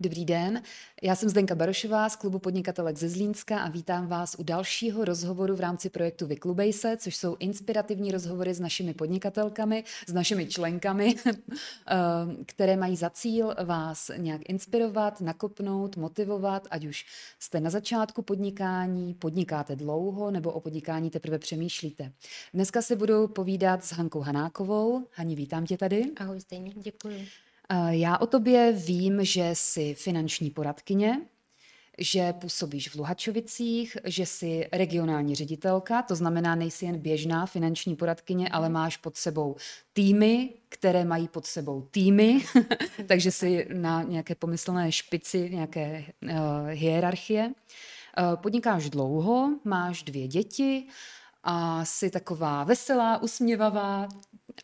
Dobrý den, já jsem Zdenka Barošová z klubu podnikatelek ze Zlínska a vítám vás u dalšího rozhovoru v rámci projektu Vyklubej se, což jsou inspirativní rozhovory s našimi podnikatelkami, s našimi členkami, eh, které mají za cíl vás nějak inspirovat, nakopnout, motivovat, ať už jste na začátku podnikání, podnikáte dlouho nebo o podnikání teprve přemýšlíte. Dneska se budu povídat s Hankou Hanákovou. Hani, vítám tě tady. Ahoj, stejně, děkuji. Já o tobě vím, že jsi finanční poradkyně, že působíš v Luhačovicích, že jsi regionální ředitelka, to znamená, nejsi jen běžná finanční poradkyně, ale máš pod sebou týmy, které mají pod sebou týmy, takže jsi na nějaké pomyslné špici nějaké uh, hierarchie. Uh, podnikáš dlouho, máš dvě děti a jsi taková veselá, usměvavá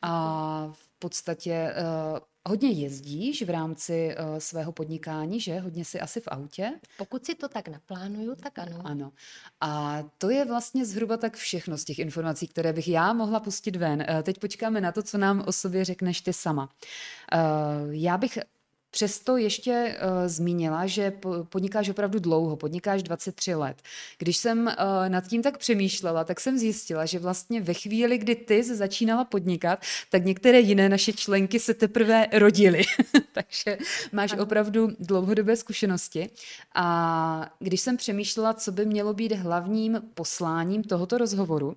a v podstatě uh, Hodně jezdíš v rámci uh, svého podnikání, že? Hodně si asi v autě? Pokud si to tak naplánuju, tak ano. Ano. A to je vlastně zhruba tak všechno z těch informací, které bych já mohla pustit ven. Uh, teď počkáme na to, co nám o sobě řekneš ty sama. Uh, já bych Přesto ještě uh, zmínila, že podnikáš opravdu dlouho, podnikáš 23 let. Když jsem uh, nad tím tak přemýšlela, tak jsem zjistila, že vlastně ve chvíli, kdy ty začínala podnikat, tak některé jiné naše členky se teprve rodily. Takže máš opravdu dlouhodobé zkušenosti. A když jsem přemýšlela, co by mělo být hlavním posláním tohoto rozhovoru,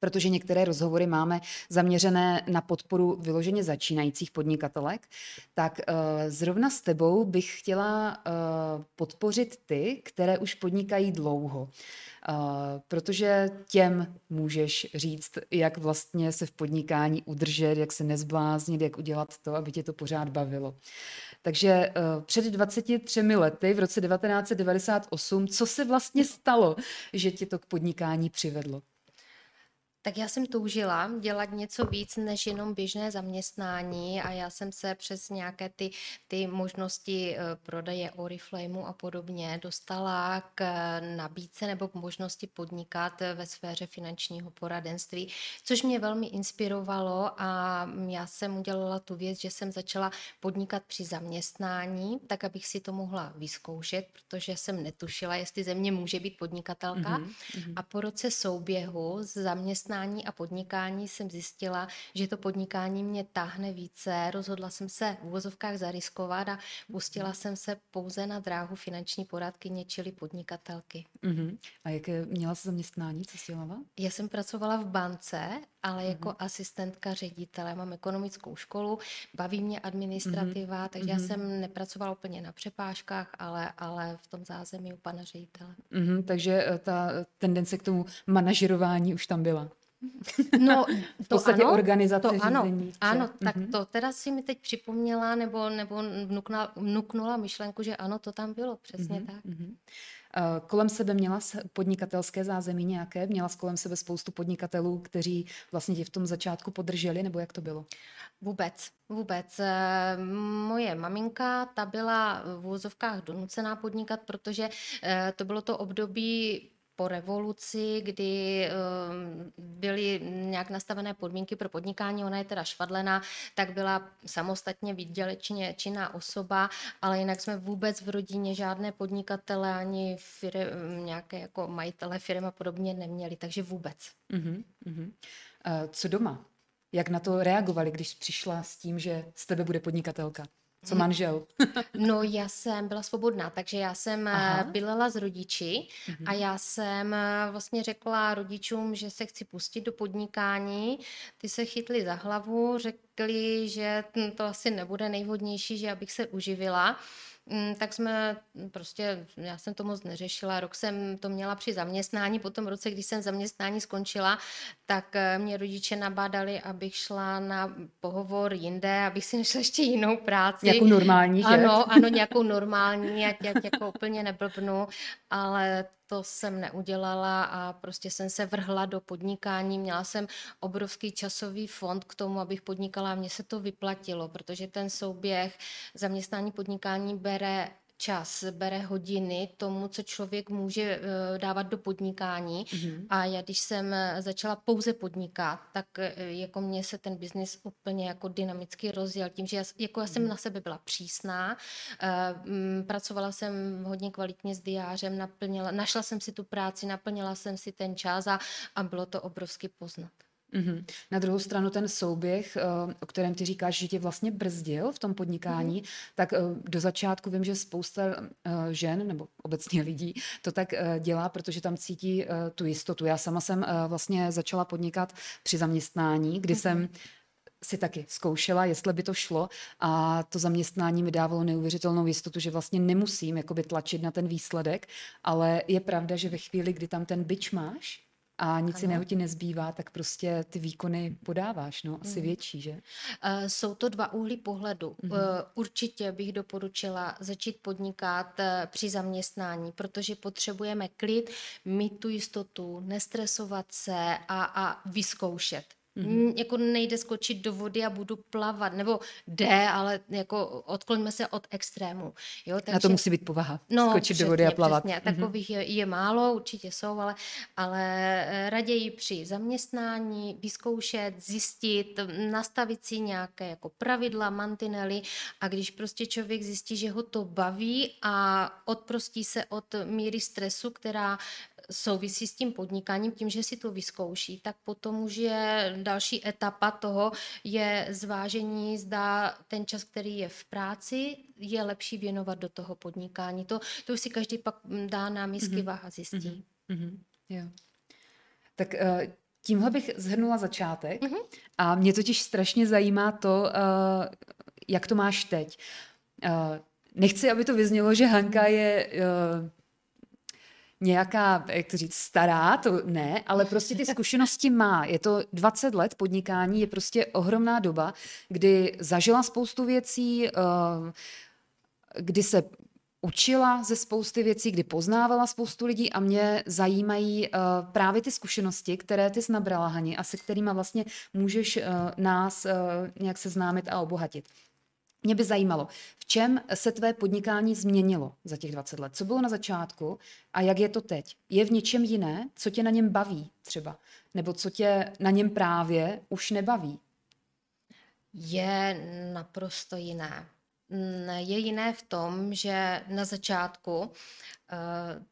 protože některé rozhovory máme zaměřené na podporu vyloženě začínajících podnikatelek, tak uh, zrovna s tebou bych chtěla uh, podpořit ty, které už podnikají dlouho. Uh, protože těm můžeš říct, jak vlastně se v podnikání udržet, jak se nezbláznit, jak udělat to, aby tě to pořád bavilo. Takže před 23 lety, v roce 1998, co se vlastně stalo, že tě to k podnikání přivedlo? Tak já jsem toužila dělat něco víc než jenom běžné zaměstnání a já jsem se přes nějaké ty, ty možnosti eh, prodeje Oriflameu a podobně dostala k nabídce nebo k možnosti podnikat ve sféře finančního poradenství, což mě velmi inspirovalo a já jsem udělala tu věc, že jsem začala podnikat při zaměstnání, tak abych si to mohla vyzkoušet, protože jsem netušila, jestli ze mě může být podnikatelka. Mm-hmm. A po roce souběhu zaměstnání zaměstnání a podnikání jsem zjistila, že to podnikání mě táhne více. Rozhodla jsem se v úvozovkách zariskovat a pustila jsem se pouze na dráhu finanční poradkyně, čili podnikatelky. Uh-huh. A jaké měla jsi zaměstnání? Co jsi dělala? Já jsem pracovala v bance, ale jako uh-huh. asistentka ředitele. Mám ekonomickou školu, baví mě administrativa, uh-huh. takže uh-huh. já jsem nepracovala úplně na přepážkách, ale, ale v tom zázemí u pana ředitele. Uh-huh. Takže eh, ta tendence k tomu manažerování už tam byla. No, to v ano, organizace to ano, řízení, ano, mm-hmm. tak to teda si mi teď připomněla nebo, nebo vnuknula, vnuknula myšlenku, že ano, to tam bylo, přesně mm-hmm. tak. Mm-hmm. Kolem sebe měla podnikatelské zázemí nějaké? Měla kolem sebe spoustu podnikatelů, kteří vlastně tě v tom začátku podrželi, nebo jak to bylo? Vůbec, vůbec. Eh, moje maminka, ta byla v úzovkách donucená podnikat, protože eh, to bylo to období po revoluci, kdy ehm, byly nějak nastavené podmínky pro podnikání, ona je teda švadlená, tak byla samostatně výdělečně činná osoba, ale jinak jsme vůbec v rodině žádné podnikatele ani firmy, nějaké jako majitele firmy a podobně neměli, takže vůbec. Uh-huh, uh-huh. Co doma? Jak na to reagovali, když přišla s tím, že z tebe bude podnikatelka? Co manžel? no já jsem byla svobodná, takže já jsem eh, Aha. bydlela s rodiči mhm. a já jsem eh, vlastně řekla rodičům, že se chci pustit do podnikání. Ty se chytli za hlavu, řekli, že to asi nebude nejvhodnější, že abych se uživila. Mm, tak jsme prostě, já jsem to moc neřešila, rok jsem to měla při zaměstnání, po tom roce, když jsem zaměstnání skončila, tak eh, mě rodiče nabádali, abych šla na pohovor jinde, abych si našla ještě jinou práci. Nějakou normální, že? Ano, ano, nějakou normální, ať, ať jako úplně neblbnu, ale to jsem neudělala a prostě jsem se vrhla do podnikání. Měla jsem obrovský časový fond k tomu, abych podnikala a mně se to vyplatilo, protože ten souběh zaměstnání podnikání bere čas, bere hodiny tomu, co člověk může eh, dávat do podnikání. Mm-hmm. A já, když jsem eh, začala pouze podnikat, tak eh, jako mě se ten biznis úplně jako dynamicky rozjel tím, že já, jako já jsem mm-hmm. na sebe byla přísná, mm, pracovala jsem hodně kvalitně s diářem, naplnila, našla jsem si tu práci, naplnila jsem si ten čas a, a bylo to obrovsky poznat. Mm-hmm. Na druhou stranu ten souběh, eh, o kterém ty říkáš, že tě vlastně brzdil v tom podnikání, mm-hmm. tak eh, do začátku vím, že spousta eh, žen nebo obecně lidí to tak dělá, protože tam cítí tu jistotu. Já sama jsem vlastně začala podnikat při zaměstnání, kdy mm-hmm. jsem si taky zkoušela, jestli by to šlo a to zaměstnání mi dávalo neuvěřitelnou jistotu, že vlastně nemusím jakoby tlačit na ten výsledek, ale je pravda, že ve chvíli, kdy tam ten byč máš, a nic ano. jiného ti nezbývá, tak prostě ty výkony podáváš, no, asi mm. větší, že? Uh, jsou to dva úhly pohledu. Mm. Uh, určitě bych doporučila začít podnikat uh, při zaměstnání, protože potřebujeme klid, mít tu jistotu, nestresovat se a, a vyzkoušet. Mm-hmm. Jako nejde skočit do vody a budu plavat, nebo jde, ale jako odkloníme se od extrému. Jo, takže, Na to musí být povaha, no, skočit přesně, do vody a plavat. Přesně. Mm-hmm. Takových je, je málo, určitě jsou, ale, ale eh, raději při zaměstnání vyzkoušet, zjistit, nastavit si nějaké jako pravidla, mantinely a když prostě člověk zjistí, že ho to baví a odprostí se od míry stresu, která souvisí s tím podnikáním, tím, že si to vyzkouší, tak potom už je další etapa toho je zvážení, zda ten čas, který je v práci, je lepší věnovat do toho podnikání. To, to už si každý pak dá na misky mm-hmm. váha zjistí. Mm-hmm. Mm-hmm. Jo. Tak uh, tímhle bych zhrnula začátek mm-hmm. a mě totiž strašně zajímá to, uh, jak to máš teď. Uh, nechci, aby to vyznělo, že Hanka je uh, nějaká, jak to říct, stará, to ne, ale prostě ty zkušenosti má. Je to 20 let podnikání, je prostě ohromná doba, kdy zažila spoustu věcí, eh, kdy se učila ze spousty věcí, kdy poznávala spoustu lidí a mě zajímají uh, právě ty zkušenosti, které ty jsi nabrala, Hani, a se kterými vlastně můžeš uh, nás nějak seznámit a obohatit. Mě by zajímalo, v čem se tvé podnikání změnilo za těch 20 let? Co bylo na začátku a jak je to teď? Je v něčem jiné? Co tě na něm baví třeba? Nebo co tě na něm právě už nebaví? Je naprosto jiné. Je jiné v tom, že na začátku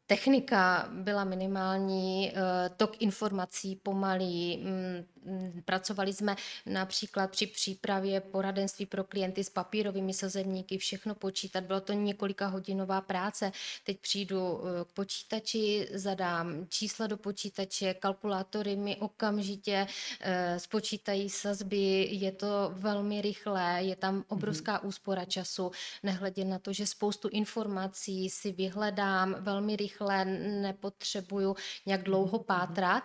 technika byla minimální, eh, tok informací pomalý. Mm, mm, pracovali jsme například při přípravě poradenství pro klienty s papírovými sazebníky, všechno počítat. Bylo to několika hodinová práce. Teď přijdu eh, k počítači, zadám čísla do počítače, kalkulátory mi okamžitě spočítají sazby, je to velmi rychlé, je tam obrovská mm-hmm. úspora času, nehledě na to, že spoustu informací si vyhledám, tam velmi rychle, nepotřebuju nějak dlouho mhm, mhm. pátrat.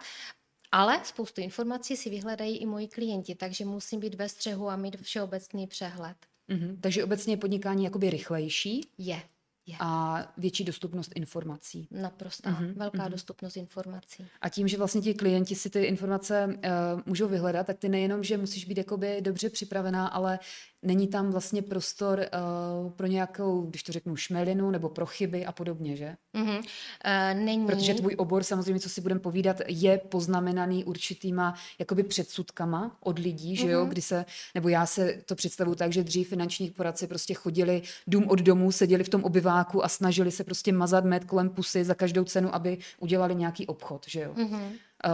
Ale spoustu informací si vyhledají i moji klienti, takže musím být ve střehu a mít všeobecný přehled. Mm-hmm. Takže obecně je podnikání jakoby rychlejší? Je. Je. A větší dostupnost informací. Naprosto. Mm-hmm. Velká mm-hmm. dostupnost informací. A tím, že vlastně ti klienti si ty informace uh, můžou vyhledat, tak ty nejenom, že musíš být jakoby dobře připravená, ale není tam vlastně prostor uh, pro nějakou, když to řeknu, šmelinu nebo pro chyby a podobně, že? Mm-hmm. Uh, není. Protože tvůj obor, samozřejmě, co si budeme povídat, je poznamenaný určitýma jakoby předsudkama od lidí, že mm-hmm. jo, kdy se, nebo já se to představuji tak, že dřív finančních poradci prostě chodili dům od domu, seděli v tom obyváku a snažili se prostě mazat med kolem pusy za každou cenu, aby udělali nějaký obchod, že jo. Mm-hmm.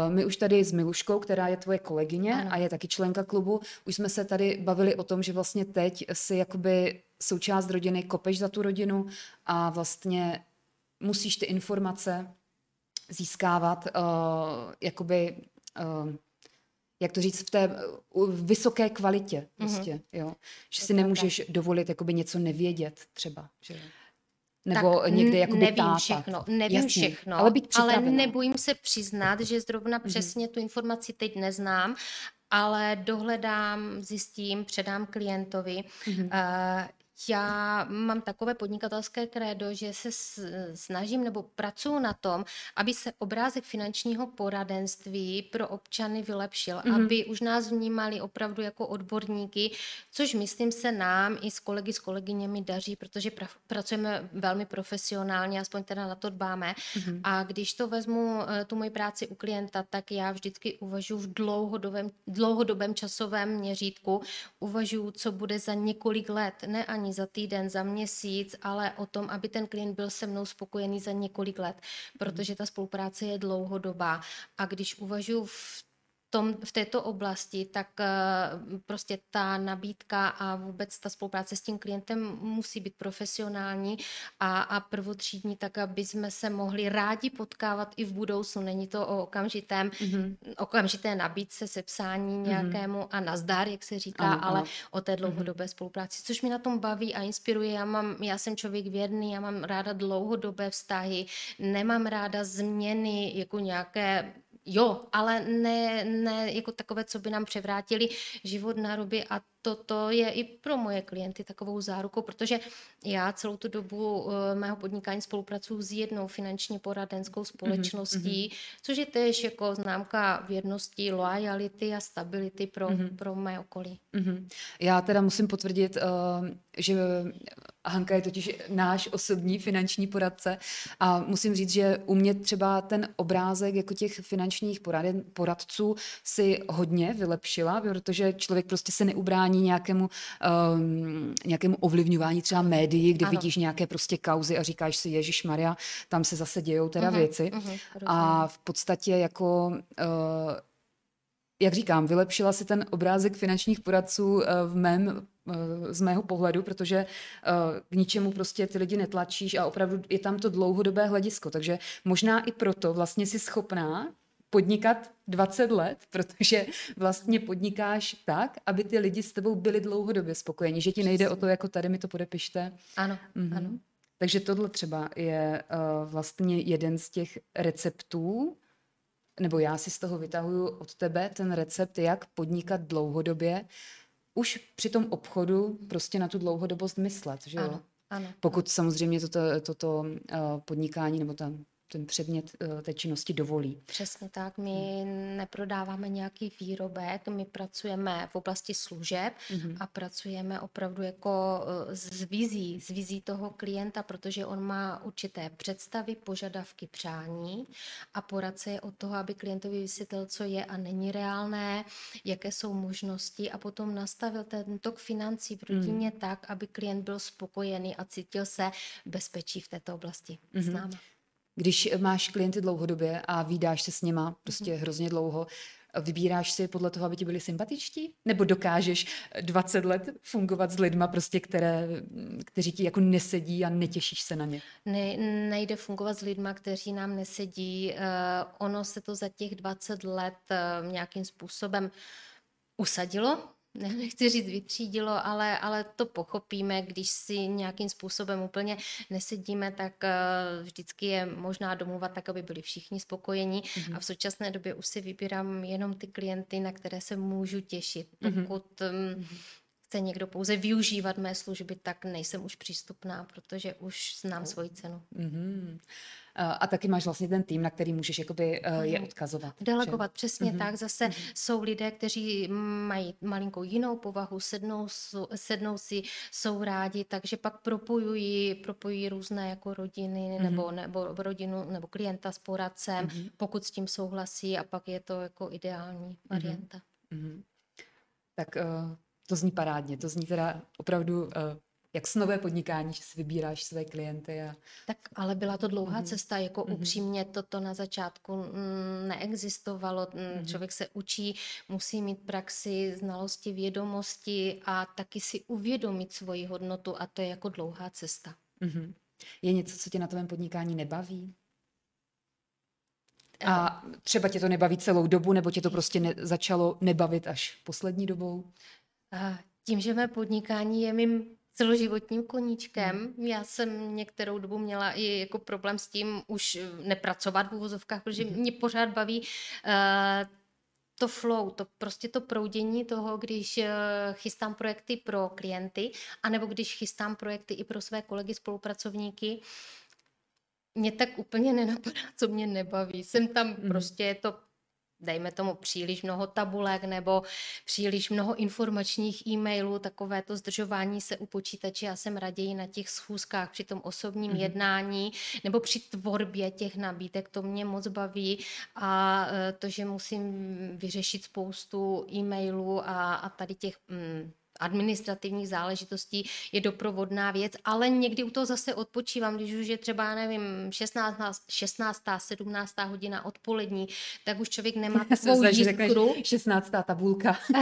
My už tady s Miluškou, která je tvoje kolegyně ano. a je taky členka klubu, už jsme se tady bavili o tom, že vlastně teď si jakoby součást rodiny kopeš za tu rodinu a vlastně musíš ty informace získávat uh, jakoby uh, jak to říct, v té vysoké kvalitě mhm. prostě, mm-hmm. jo. Že to si nemůžeš tak. dovolit jakoby něco nevědět třeba, že. Nebo tak někde jako nevím tápat. všechno, nevím Jasně, všechno, ale, být ale nebojím se přiznat, že zrovna mm-hmm. přesně tu informaci teď neznám, ale dohledám, zjistím, předám klientovi. Mm-hmm. Uh, já mám takové podnikatelské krédo, že se snažím nebo pracuji na tom, aby se obrázek finančního poradenství pro občany vylepšil, mm-hmm. aby už nás vnímali opravdu jako odborníky, což myslím se nám i s kolegy, s kolegyněmi daří, protože pra- pracujeme velmi profesionálně, aspoň teda na to dbáme. Mm-hmm. A když to vezmu eh, tu moji práci u klienta, tak já vždycky uvažuji v dlouhodobém, dlouhodobém časovém měřítku, uvažuji, co bude za několik let, ne ani za týden, za měsíc, ale o tom, aby ten klient byl se mnou spokojený za několik let, protože ta spolupráce je dlouhodobá. A když uvažuji v tom, v této oblasti, tak eh, prostě ta nabídka a vůbec ta spolupráce s tím klientem musí být profesionální a, a prvotřídní, tak aby jsme se mohli rádi potkávat i v budoucnu. Není to o okamžitém, mm-hmm. okamžité nabídce, sepsání mm-hmm. nějakému a nazdár, jak se říká, ano, ale ano. o té dlouhodobé mm-hmm. spolupráci, což mě na tom baví a inspiruje. Já, mám, já jsem člověk věrný, já mám ráda dlouhodobé vztahy, nemám ráda změny jako nějaké jo, ale ne, ne jako takové, co by nám převrátili život na ruby a toto je i pro moje klienty takovou zárukou, protože já celou tu dobu uh, mého podnikání spolupracuji s jednou finančně poradenskou společností, mm-hmm. což je tež jako známka věrnosti, loajality a stability pro, mm-hmm. pro mé okolí. Mm-hmm. Já teda musím potvrdit, uh, že Hanka je totiž náš osobní finanční poradce a musím říct, že u mě třeba ten obrázek jako těch finančních poraden, poradců si hodně vylepšila, protože člověk prostě se neubrání nějakému, um, nějakému ovlivňování třeba médií, kde ano. vidíš nějaké prostě kauzy a říkáš si, Ježíš Maria, tam se zase dějou teda uh-huh, věci. Uh-huh, a v podstatě jako uh, jak říkám, vylepšila si ten obrázek finančních poradců v mém Eh, z mého pohledu, protože eh, k ničemu prostě ty lidi netlačíš a opravdu je tam to dlouhodobé hledisko. Takže možná i proto vlastně si schopná podnikat 20 let, protože vlastně podnikáš tak, aby ty lidi s tebou byli dlouhodobě spokojeni, že ti nejde o to, jako tady mi to podepište. Ano, mhm. ano. Takže tohle třeba je uh, vlastně jeden z těch receptů, nebo já si z toho vytahuju od tebe ten recept, jak podnikat dlouhodobě, už při tom obchodu prostě na tu dlouhodobost myslet, že jo? Ano, ano. Pokud samozřejmě toto, toto uh, podnikání nebo ta ten předmět eh, té činnosti dovolí. Přesně tak. My hmm. neprodáváme nějaký výrobek, my pracujeme v oblasti služeb hmm. a pracujeme opravdu jako eh, s vizí, s vizí toho klienta, protože on má určité představy, požadavky, přání a poradce je od toho, aby klientovi vysvětlil, co je a není reálné, jaké jsou možnosti a potom nastavil ten tok financí v rodině hmm. tak, aby klient byl spokojený a cítil se bezpečí v této oblasti hmm. s námi. Když máš klienty dlouhodobě a výdáš se s nima prostě mhm. hrozně dlouho, vybíráš si podle toho, aby ti byli sympatičtí? Nebo dokážeš 20 let fungovat s lidma, prostě, které, kteří ti jako nesedí a netěšíš se na ně? Ne, nejde fungovat s lidma, kteří nám nesedí. Uh, ono se to za těch 20 let uh, nějakým způsobem usadilo nechci říct vytřídilo, ale, ale to pochopíme, když si nějakým způsobem úplně nesedíme, tak uh, vždycky je možná domluvat tak, aby byli všichni spokojení mm-hmm. a v současné době už si vybírám jenom ty klienty, na které se můžu těšit. Mhm. Pokud mm-hmm. chce někdo pouze využívat mé služby, tak nejsem už přístupná, protože už znám svoji cenu. Mm-hmm. A taky máš vlastně ten tým, na který můžeš jakoby uh, je odkazovat. Delegovat, že? přesně mm-hmm. tak. Zase mm-hmm. jsou lidé, kteří mají malinkou jinou povahu, sednou, sednou si, jsou rádi, takže pak propojují, propojují různé jako rodiny mm-hmm. nebo, nebo rodinu nebo klienta s poradcem, mm-hmm. pokud s tím souhlasí a pak je to jako ideální varianta. Mm-hmm. Tak uh, to zní parádně, to zní teda opravdu uh, jak snové podnikání, že si vybíráš své klienty. A... Tak ale byla to dlouhá mm-hmm. cesta, jako mm-hmm. upřímně toto na začátku mm, neexistovalo. Mm-hmm. Člověk se učí, musí mít praxi, znalosti, vědomosti a taky si uvědomit svoji hodnotu a to je jako dlouhá cesta. Mm-hmm. Je něco, co tě na tvém podnikání nebaví? A třeba tě to nebaví celou dobu, nebo tě to prostě ne, začalo nebavit až poslední dobou? A tím, že mé podnikání je mým celoživotním koníčkem. Hmm. Já jsem některou dobu měla i jako problém s tím už nepracovat v úvozovkách, protože hmm. mě pořád baví uh, to flow, to prostě to proudění toho, když eh, chystám projekty pro klienty, anebo když chystám projekty i pro své kolegy, spolupracovníky, mě tak úplně nenapadá, co mě nebaví. Jsem tam mm. prostě, je to dejme tomu příliš mnoho tabulek nebo příliš mnoho informačních e-mailů, takové to zdržování se u počítače. Já jsem raději na těch schůzkách při tom osobním mm-hmm. jednání nebo při tvorbě těch nabídek, to mě moc baví a e, to, že musím vyřešit spoustu e-mailů a, a tady těch mm, administrativních záležitostí je doprovodná věc, ale někdy u toho zase odpočívám, když už je třeba, nevím, 16. 16. 17. hodina odpolední, tak už člověk nemá takovou jiskru. 16. tabulka.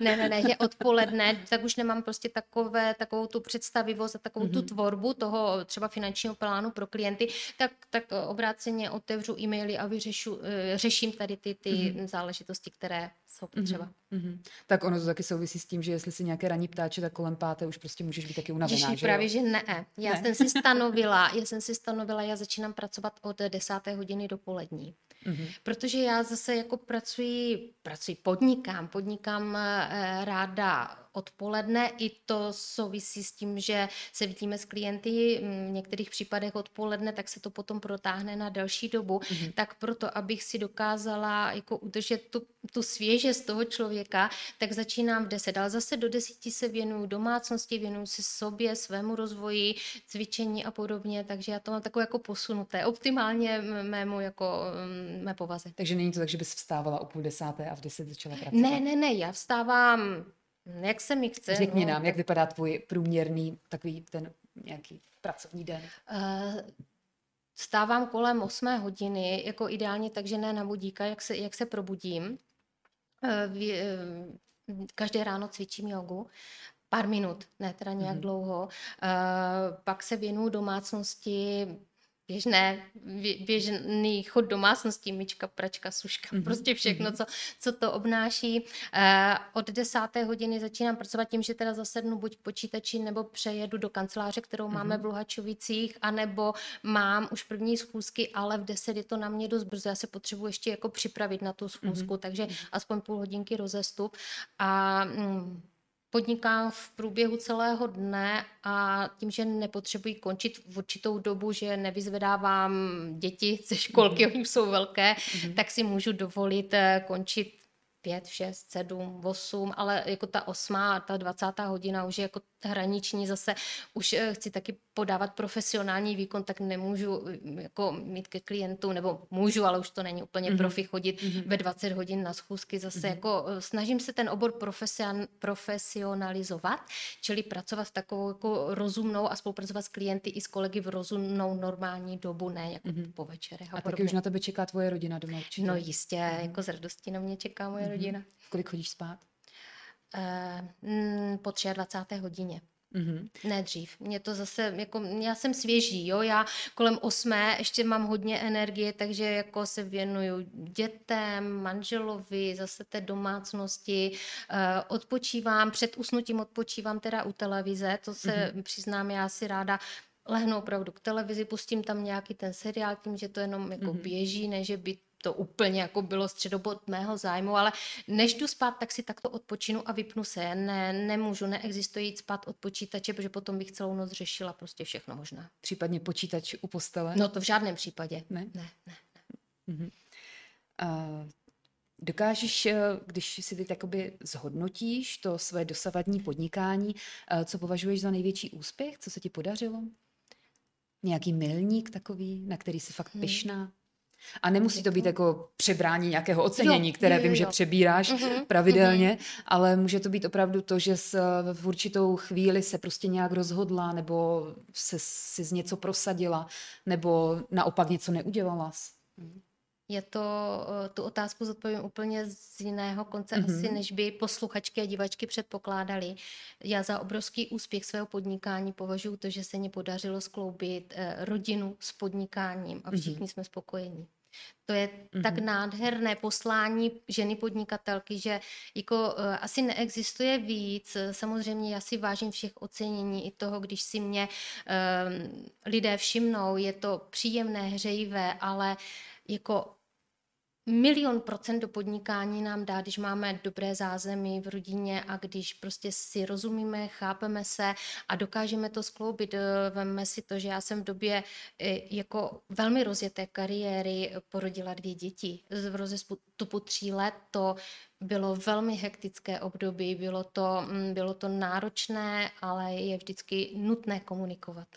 ne, ne, ne, že odpoledne, tak už nemám prostě takové, takovou tu představivost a takovou mm-hmm. tu mhm. tvorbu toho třeba finančního plánu pro klienty, tak, tak obráceně otevřu e-maily a vyřešu, eh, řeším tady ty, ty mm-hmm. záležitosti, které jsou potřeba. Mm-hmm. Tak ono to taky souvisí s tím, že jestli si nějaké raní ptáče, tak kolem páté už prostě můžeš být taky unavená, Ježiši, že právě, že ne. Já ne. jsem si stanovila, já jsem si stanovila, já začínám pracovat od desáté hodiny dopolední. Mm-hmm. Protože já zase jako pracuji, pracuji, podnikám, podnikám eh, ráda odpoledne. I to souvisí s tím, že se vidíme s klienty v některých případech odpoledne, tak se to potom protáhne na další dobu. Mm-hmm. Tak proto, abych si dokázala jako udržet tu, tu svěžest toho člověka, tak začínám v 10. Ale zase do desíti se věnuju domácnosti, věnuju se sobě, svému rozvoji, cvičení a podobně. Takže já to mám takové jako posunuté. Optimálně mému jako mé povaze. Takže není to tak, že bys vstávala o půl desáté a v deset začala pracovat? Ne, ne, ne, já vstávám jak se mi chce. Řekni no. nám, jak vypadá tvůj průměrný takový ten nějaký pracovní den? Uh, stávám kolem 8 hodiny, jako ideálně takže ne na budíka, jak se, jak se probudím. Uh, vy, uh, každé ráno cvičím jogu pár minut, ne teda nějak mm-hmm. dlouho. Uh, pak se věnuju domácnosti, běžné, běžný chod domácností, myčka, pračka, suška, mm-hmm. prostě všechno, mm-hmm. co, co to obnáší. Uh, od desáté hodiny začínám pracovat tím, že teda zasednu buď k počítači, nebo přejedu do kanceláře, kterou máme v Luhačovicích, anebo mám už první schůzky, ale v deset je to na mě dost brzo. Já se potřebuji ještě jako připravit na tu schůzku, takže mhm. aspoň půl hodinky rozestup. A mm, podnikám v průběhu celého dne a tím, že nepotřebuji končit v určitou dobu, že nevyzvedávám děti ze školky, mm-hmm. oni jsou velké, mm-hmm. tak si můžu dovolit eh, končit 5, 6, 7, 8, ale jako ta osmá, ta 20. hodina už je jako hraniční zase, už eh, chci taky podávat profesionální výkon, tak nemůžu mm, jako mít ke klientu, nebo můžu, ale už to není úplně mm-hmm. profi chodit mm-hmm. ve 20 hodin na schůzky. Zase mm-hmm. jako eh, snažím se ten obor profesion, profesionalizovat, čili pracovat v takovou jako rozumnou a spolupracovat s klienty i s kolegy v rozumnou normální dobu, ne jako mm-hmm. po večerech. A, a taky už na tebe čeká tvoje rodina doma určitě. No jistě, mm-hmm. jako s radostí na mě čeká moje mm-hmm. rodina. V kolik chodíš spát? Uh, po 23. hodině. Mm-hmm. Ne dřív. Mě to zase, jako, já jsem svěží, jo, já kolem osmé ještě mám hodně energie, takže jako se věnuju dětem, manželovi, zase té domácnosti, uh, odpočívám, před usnutím odpočívám teda u televize, to se mm-hmm. přiznám, já si ráda lehnu opravdu k televizi, pustím tam nějaký ten seriál, tím, že to jenom jako mm-hmm. běží, ne, že by to úplně jako bylo středobod mého zájmu, ale než jdu spát, tak si takto odpočinu a vypnu se. Ne, nemůžu, neexistuje jít spát od počítače, protože potom bych celou noc řešila prostě všechno možná. Případně počítač u postele? No to v žádném případě. Ne? Ne, ne. ne. Mm-hmm. Uh, dokážeš, eh, když si ty takoby zhodnotíš to své dosavadní podnikání, uh, co považuješ za největší úspěch? Co se ti podařilo? Nějaký milník takový, na který jsi fakt hmm. A nemusí to být jako přebrání nějakého ocenění, jo, které jo, jo, vím, že přebíráš uh-huh, pravidelně, uh-huh. ale může to být opravdu to, že v určitou chvíli se prostě nějak rozhodla, nebo se si z něco prosadila, nebo naopak něco neudělala. Je to, eh, tu otázku zodpovím úplně z jiného konce mm-hmm. asi, než by posluchačky a divačky předpokládali. Já za obrovský úspěch svého podnikání považuji to, že se mi podařilo skloubit eh, rodinu s podnikáním a mhm. všichni mm-hmm. jsme spokojení. To je mm-hmm. tak nádherné poslání ženy podnikatelky, že jako uh, asi neexistuje víc. Samozřejmě já si vážím všech ocenění i toho, když si mě uh, lidé všimnou, je to příjemné, hřejivé, ale jako milion procent do podnikání nám dá, když máme dobré zázemí v rodině a když prostě si rozumíme, chápeme se a dokážeme to skloubit. Vemme si to, že já jsem v době e, jako velmi rozjeté kariéry porodila dvě děti. V rozestupu tří let to bylo velmi hektické období, bylo to, mm, bylo to náročné, ale je vždycky nutné komunikovat.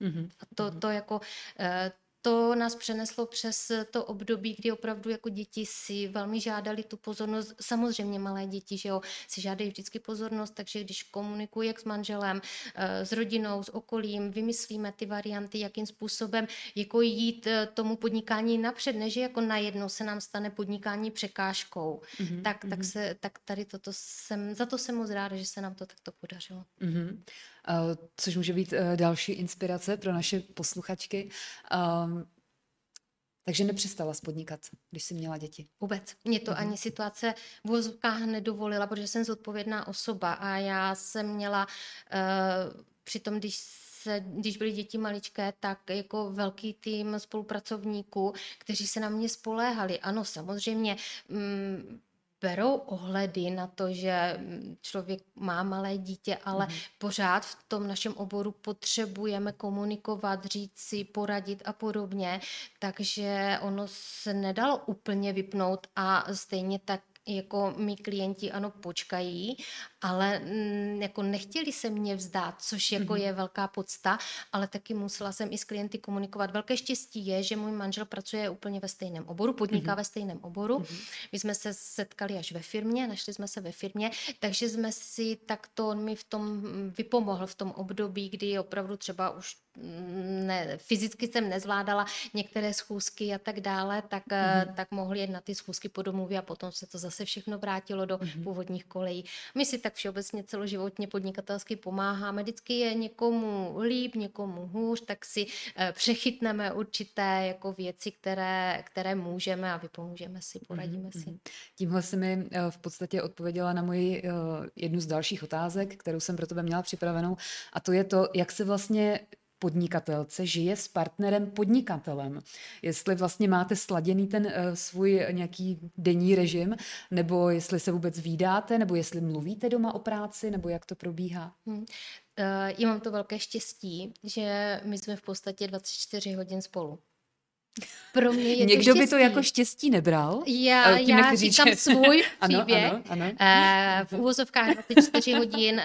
Mm-hmm. A to, to jako e, to nás přeneslo přes to období, kdy opravdu jako děti si velmi žádali tu pozornost. Samozřejmě malé děti, že jo, si žádají vždycky pozornost, takže když komunikuji jak s manželem, eh, s rodinou, s okolím, vymyslíme ty varianty, jakým způsobem jako jít eh, tomu podnikání napřed, než jako najednou se nám stane podnikání překážkou. Mm-hmm, tak, tak, se, tak tady toto jsem, za to jsem moc ráda, že se nám to takto podařilo. Mm-hmm. Uh, což může být uh, další inspirace pro naše posluchačky. Um, takže nepřestala spodnikat, když jsi měla děti? Vůbec. Mě to mm-hmm. ani situace v vozovkách nedovolila, protože jsem zodpovědná osoba a já jsem měla uh, přitom, když se, když byly děti maličké, tak jako velký tým spolupracovníků, kteří se na mě spoléhali. Ano, samozřejmě mm, berou ohledy na to, že člověk má malé dítě, ale mm. pořád v tom našem oboru potřebujeme komunikovat, říct si, poradit a podobně, takže ono se nedalo úplně vypnout a stejně tak jako mý klienti ano počkají, ale mm, jako nechtěli se mě vzdát, což jako mm-hmm. je velká podsta, ale taky musela jsem i s klienty komunikovat. Velké štěstí je, že můj manžel pracuje úplně ve stejném oboru, podniká mm-hmm. ve stejném oboru. Mm-hmm. My jsme se setkali až ve firmě, našli jsme se ve firmě, takže jsme si takto, on mi v tom vypomohl v tom období, kdy opravdu třeba už mm, ne, fyzicky jsem nezvládala některé schůzky a tak dále, tak, mm-hmm. tak mohli jet na ty schůzky po domluvě a potom se to zase všechno vrátilo do mm-hmm. původních kolejí. My si tak tak všeobecně celoživotně podnikatelsky pomáháme. Vždycky je někomu líp, někomu hůř, tak si eh, přechytneme určité jako věci, které, které můžeme a vypomůžeme si, poradíme mm-hmm. si. Tímhle si mi eh, v podstatě odpověděla na moji eh, jednu z dalších otázek, kterou jsem pro tebe měla připravenou, a to je to, jak se vlastně podnikatelce žije s partnerem podnikatelem. Jestli vlastně máte sladěný ten uh, svůj nějaký denní režim, nebo jestli se vůbec výdáte, nebo jestli mluvíte doma o práci, nebo jak to probíhá? Hmm. Uh, já mám to velké štěstí, že my jsme v podstatě 24 hodin spolu. Pro mě je Někdo to by to jako štěstí nebral? Já, Tím já říkám že... svůj příběh. Ano, ano, ano. V úvozovkách 24 hodin.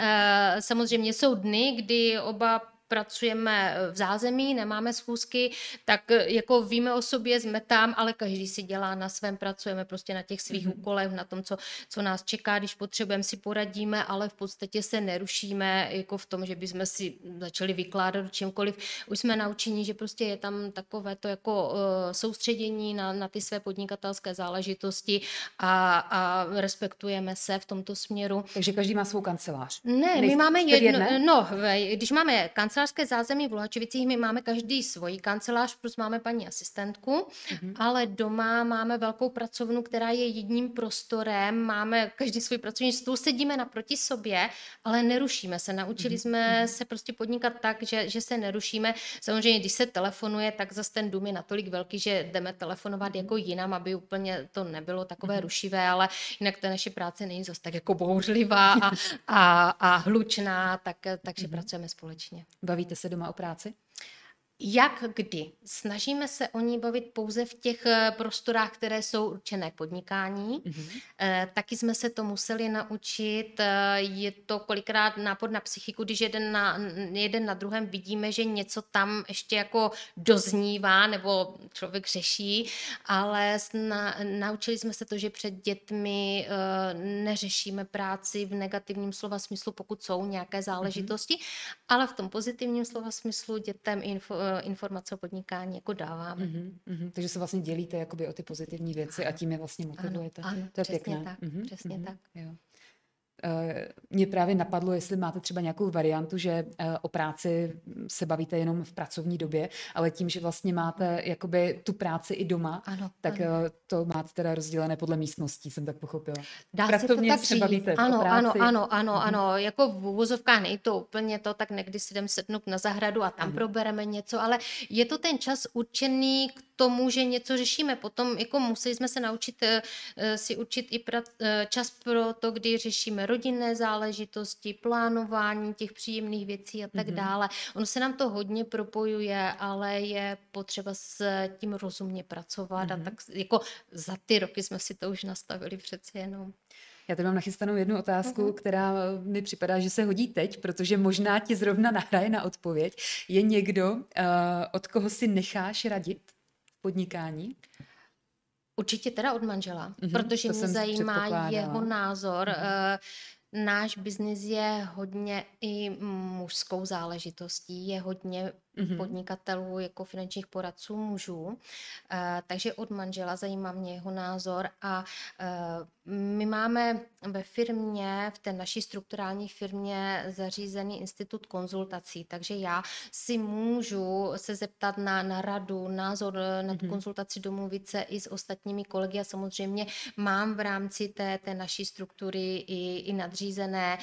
Samozřejmě jsou dny, kdy oba pracujeme eh, v zázemí, nemáme schůzky, tak eh, jako víme o sobě, jsme tam, ale každý si dělá na svém, pracujeme prostě na těch svých mm-hmm. úkolech, na tom, co, co nás čeká, když potřebujeme, si poradíme, ale v podstatě se nerušíme jako v tom, že bychom si začali vykládat o čemkoliv. Už jsme naučení, že prostě je tam takové to jako uh, soustředění na, na ty své podnikatelské záležitosti a, a respektujeme se v tomto směru. Takže každý má svou kancelář. Ne, Nejste my máme jedno, no, když máme kancelář, kancelářské zázemí v Luhačovicích my máme každý svoji kancelář, plus máme paní asistentku, mm-hmm. ale doma máme velkou pracovnu, která je jedním prostorem, máme každý svůj pracovní stůl, sedíme naproti sobě, ale nerušíme se. Naučili mm-hmm. jsme mm-hmm. se prostě podnikat tak, že, že se nerušíme. Samozřejmě, když se telefonuje, tak zase ten dům je natolik velký, že jdeme telefonovat mm-hmm. jako jinam, aby úplně to nebylo takové mm-hmm. rušivé, ale jinak ta naše práce není zase tak jako bouřlivá a, a, a hlučná, tak, takže mm-hmm. pracujeme společně. Bavíte se doma o práci? Jak kdy? Snažíme se o ní bavit pouze v těch eh, prostorách, které jsou určené podnikání. Mm-hmm. E, taky jsme se to museli naučit. Eh, je to kolikrát nápad na psychiku, když jeden na, jeden na druhém vidíme, že něco tam ještě jako doznívá nebo člověk řeší, ale sna, naučili jsme se to, že před dětmi e, neřešíme práci v negativním slova smyslu, pokud jsou nějaké záležitosti, mm-hmm. ale v tom pozitivním slova smyslu dětem info informace o podnikání jako dáváme. Mm-hmm, mm-hmm. Takže se vlastně dělíte jakoby o ty pozitivní věci a tím je vlastně motivujete. Ano, ano to je přesně pěkné. tak. Mm-hmm, přesně mm-hmm, tak. Jo. Eh, mě právě napadlo, jestli máte třeba nějakou variantu, že eh, o práci se bavíte jenom v pracovní době, ale tím, že vlastně máte jakoby tu práci i doma, ano, tak ano. Eh, to máte teda rozdělené podle místností, jsem tak pochopila. Dá Pracovně se to tak se bavíte ano, o práci. Ano, ano, ano, mhm. ano, jako v úvozovkách nejde to úplně to, tak někdy si jdem sednout na zahradu a tam ano. probereme něco, ale je to ten čas určený k tomu, že něco řešíme. Potom jako museli jsme se naučit si učit i čas pro to, kdy řešíme rodinné záležitosti, plánování těch příjemných věcí a tak mm-hmm. dále. Ono se nám to hodně propojuje, ale je potřeba s tím rozumně pracovat mm-hmm. a tak jako za ty roky jsme si to už nastavili přeci jenom. Já tady mám nachystanou jednu otázku, uh-huh. která mi připadá, že se hodí teď, protože možná ti zrovna nahraje na odpověď. Je někdo, uh, od koho si necháš radit v podnikání? Určitě teda od manžela, mm-hmm, protože mě zajímá jeho názor. Mm-hmm. Náš biznis je hodně i mužskou záležitostí, je hodně mm-hmm. podnikatelů jako finančních poradců mužů, eh, takže od manžela zajímá mě jeho názor a eh, my máme ve firmě, v té naší strukturální firmě zařízený institut konzultací, takže já si můžu se zeptat na, na radu, názor na tu mm-hmm. konzultaci, domluvit se i s ostatními kolegy a samozřejmě mám v rámci té, té naší struktury i, i nadřízené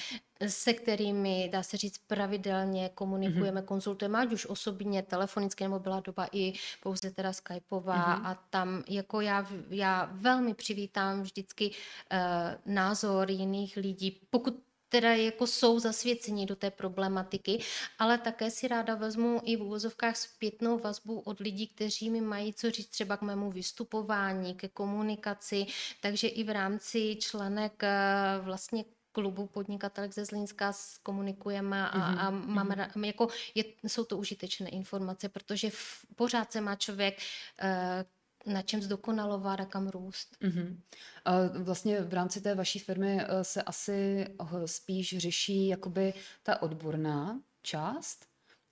se kterými, dá se říct, pravidelně komunikujeme, mm-hmm. konzultujeme, ať už osobně, telefonicky, nebo byla doba i pouze teda Skypeová mm-hmm. a tam jako já, já velmi přivítám vždycky uh, názor jiných lidí, pokud teda jako jsou zasvěcení do té problematiky, ale také si ráda vezmu i v úvozovkách zpětnou vazbu od lidí, kteří mi mají co říct třeba k mému vystupování, ke komunikaci, takže i v rámci členek eh, vlastně klubu podnikatelek ze Zlínska komunikujeme a, mm-hmm. a máme, mm-hmm. jako je, jsou to užitečné informace, protože v, pořád se má člověk uh, na čem zdokonalovat a kam růst. Mm-hmm. A vlastně v rámci té vaší firmy eh, se asi eh, spíš řeší jakoby ta odborná část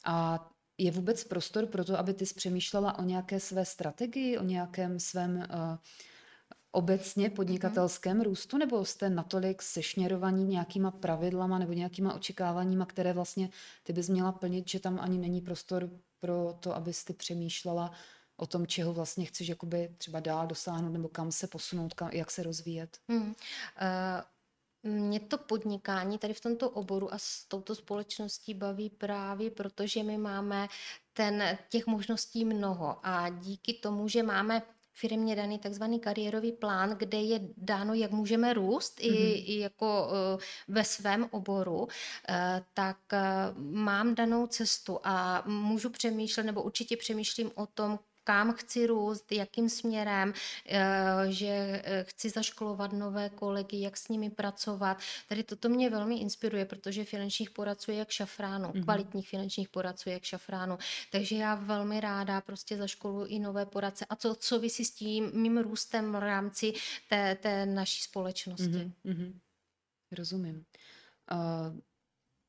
a je vůbec prostor pro to, aby ty přemýšlela o nějaké své strategii, o nějakém svém uh, obecně mhm. podnikatelském mm-hmm. růstu, nebo jste natolik sešněrovaní nějakýma pravidlama nebo nějakýma očekáváníma, které vlastně ty bys měla plnit, že tam ani není prostor pro to, abys ty přemýšlela o tom, čeho vlastně chceš jakoby třeba dál dosáhnout, nebo kam se posunout, kam, jak se rozvíjet? Mm. Uh... Mě to podnikání tady v tomto oboru a s touto společností baví právě, protože my máme ten, těch možností mnoho a díky tomu, že máme firmě daný takzvaný kariérový plán, kde je dáno, jak můžeme růst mm-hmm. i, mhm. i jako uh, ve svém oboru, uh, tak uh, mám danou cestu a můžu přemýšlet, nebo určitě přemýšlím o tom, kam chci růst, jakým směrem, eh, že eh, chci zaškolovat nové kolegy, jak s nimi pracovat. Tady toto mě velmi inspiruje, protože finančních poradců je jak šafránu, mm-hmm. kvalitních finančních poradců je jak šafránu. Takže já velmi ráda prostě zaškoluji i nové poradce. A co, co vysí s tím mým růstem v rámci té, té naší společnosti. Mm-hmm. Rozumím. Uh,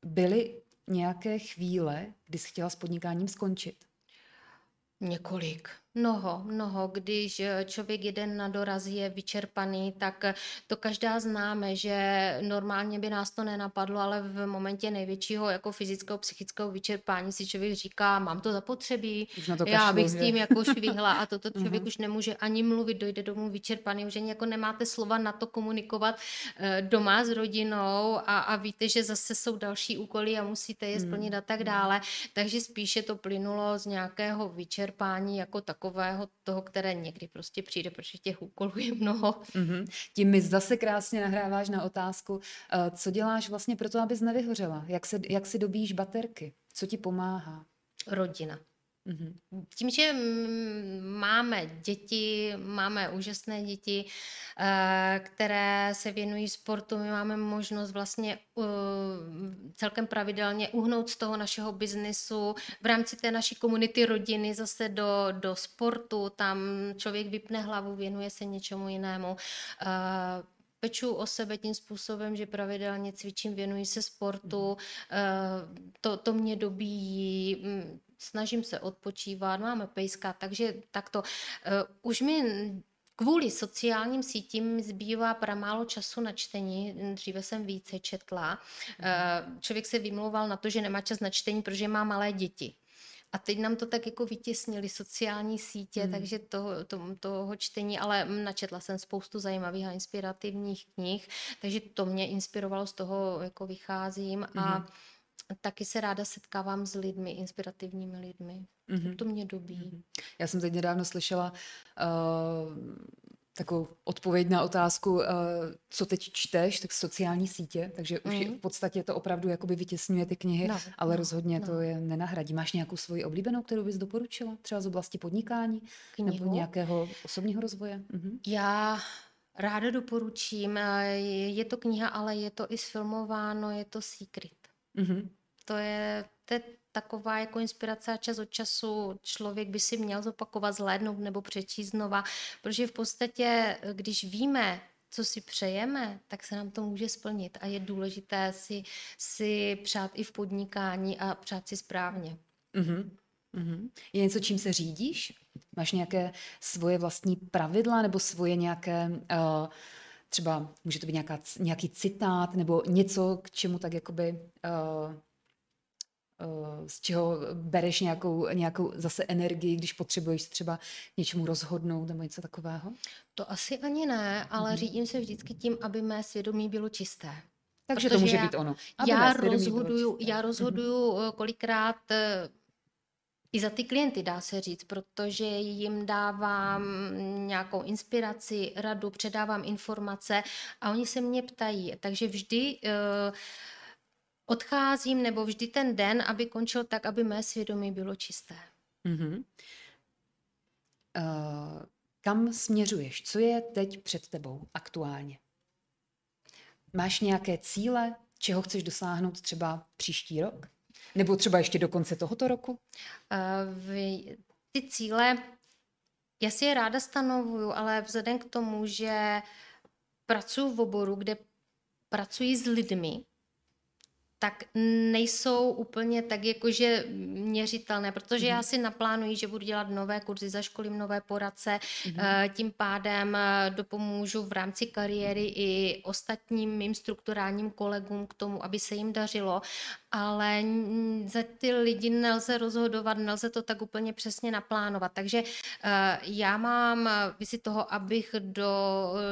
byly nějaké chvíle, kdy jsi chtěla s podnikáním skončit? Několik. Mnoho, mnoho. Když eh, člověk jeden na doraz je vyčerpaný, tak eh, to každá známe, že normálně by nás to nenapadlo, ale v momentě největšího jako fyzického, psychického vyčerpání si člověk říká, mám to zapotřebí, to já bych s tím jako švihla a toto člověk uh-huh. už nemůže ani mluvit, dojde domů vyčerpaný, už jako nemáte slova na to komunikovat eh, doma s rodinou a, a víte, že zase jsou další úkoly a musíte je splnit uh-huh. a tak dále, takže spíše to plynulo z nějakého vyčerpání jako tak takového toho, které někdy prostě přijde, protože těch úkolů je mnoho. Mm-hmm. Tím mi zase krásně nahráváš na otázku, eh, co děláš vlastně pro to, abys nevyhořela? Jak, se, jak si dobíš baterky? Co ti pomáhá? Rodina. Mm-hmm. Tím, že máme děti, máme úžasné děti, eh, které se věnují sportu, my máme možnost vlastně eh, celkem pravidelně uhnout z toho našeho biznesu v rámci té naší komunity rodiny zase do, do sportu, tam člověk vypne hlavu, věnuje se něčemu jinému eh, peču o sebe tím způsobem, že pravidelně cvičím, věnuji se sportu, mhm. to, to mě dobíjí, snažím se odpočívat, máme pejska, takže takto. Uh, už mi Kvůli sociálním sítím zbývá pramálo času na čtení, dříve jsem více četla. Mm. Člověk se vymlouval na to, že nemá čas na čtení, protože má malé děti. A teď nám to tak jako vytěsnili sociální sítě, hmm. takže to, to, toho čtení, ale načetla jsem spoustu zajímavých a inspirativních knih, takže to mě inspirovalo, z toho jako vycházím hmm. Taky se ráda setkávám s lidmi, inspirativními lidmi. Mm-hmm. To mě dobí. Mm-hmm. Já jsem teď nedávno slyšela uh, takovou odpověď na otázku, uh, co teď čteš, tak sociální sítě, takže už mhm. v podstatě to opravdu jakoby vytěsňuje ty knihy, no, ale no, rozhodně no. to je nenahradí. Máš nějakou svoji oblíbenou, kterou bys doporučila? Třeba z oblasti podnikání Knihu? nebo nějakého osobního rozvoje? Mm-hmm. Já ráda doporučím. Eh, je to kniha, ale je to i sfilmováno, je to Secret. Mm-hmm. To je, to je taková jako inspirace a čas od času člověk by si měl zopakovat, zhlédnout nebo přečíst znova, protože v podstatě, když víme, co si přejeme, tak se nám to může splnit a je důležité si, si přát i v podnikání a přát si správně. Mm-hmm. Mm-hmm. Je něco, čím se řídíš? Máš nějaké svoje vlastní pravidla nebo svoje nějaké, uh, třeba může to být nějaká, nějaký citát nebo něco, k čemu tak jakoby uh, z čeho bereš nějakou, nějakou zase energii, když potřebuješ třeba něčemu rozhodnout nebo něco takového? To asi ani ne, ale mm-hmm. řídím se vždycky tím, aby mé svědomí bylo čisté. Takže Protože to může já, být ono. Aby já rozhoduju, já rozhoduju mm-hmm. kolikrát i za ty klienty, dá se říct, protože jim dávám nějakou inspiraci, radu, předávám informace a oni se mě ptají. Takže vždy uh, odcházím nebo vždy ten den, aby končil tak, aby mé svědomí bylo čisté. Mm-hmm. Uh, kam směřuješ? Co je teď před tebou aktuálně? Máš nějaké cíle, čeho chceš dosáhnout třeba příští rok? Nebo třeba ještě do konce tohoto roku? Uh, v, ty cíle, já si je ráda stanovuju, ale vzhledem k tomu, že pracuji v oboru, kde pracuji s lidmi, tak nejsou úplně tak jakože měřitelné, protože já mhm. si naplánuji, že budu dělat nové kurzy, zaškolím nové poradce, mm-hmm. tím pádem eh, dopomůžu v rámci kariéry i ostatním mým strukturálním kolegům k tomu, aby se jim dařilo, ale za ty lidi nelze rozhodovat, nelze to tak úplně přesně naplánovat. Takže eh, já mám vizi toho, abych do,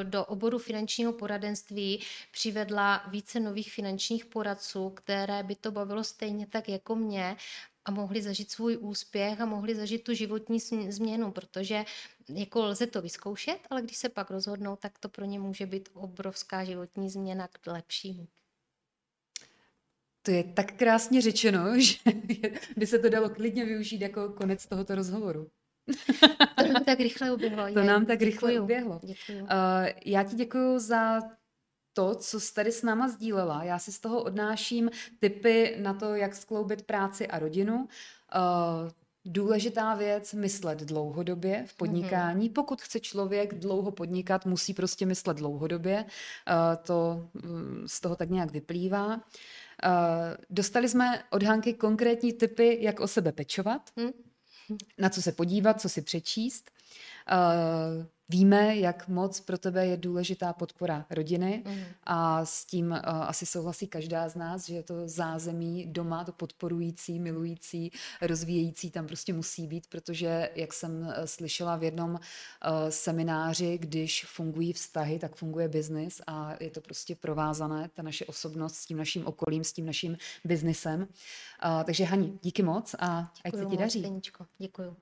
do oboru finančního poradenství přivedla více nových finančních poradců, které by to bavilo stejně tak jako mě a mohli zažít svůj úspěch a mohli zažít tu životní změnu, protože jako lze to vyzkoušet, ale když se pak rozhodnou, tak to pro ně může být obrovská životní změna k lepšímu. To je tak krásně řečeno, že by se to dalo klidně využít jako konec tohoto rozhovoru. To nám tak rychle uběhlo. To nám tak rychle uběhlo. Uh, já ti děkuji za to, co jsi tady s náma sdílela. Já si z toho odnáším typy na to, jak skloubit práci a rodinu. Uh, Důležitá věc, myslet dlouhodobě v podnikání. Mm-hmm. Pokud chce člověk dlouho podnikat, musí prostě myslet dlouhodobě. Uh, to um, z toho tak nějak vyplývá. Uh, dostali jsme od Hanky konkrétní typy, jak o sebe pečovat, mm. na co se podívat, co si přečíst. Víme, jak moc pro tebe je důležitá podpora rodiny mm. a s tím uh, asi souhlasí každá z nás, že to zázemí doma, to podporující, milující, rozvíjející tam prostě musí být, protože, jak jsem uh, slyšela v jednom uh, semináři, když fungují vztahy, tak funguje biznis a je to prostě provázané, ta naše osobnost s tím naším okolím, s tím naším biznisem. Uh, takže Hani, díky moc a Děkuju ať se ti daří. Děkuji.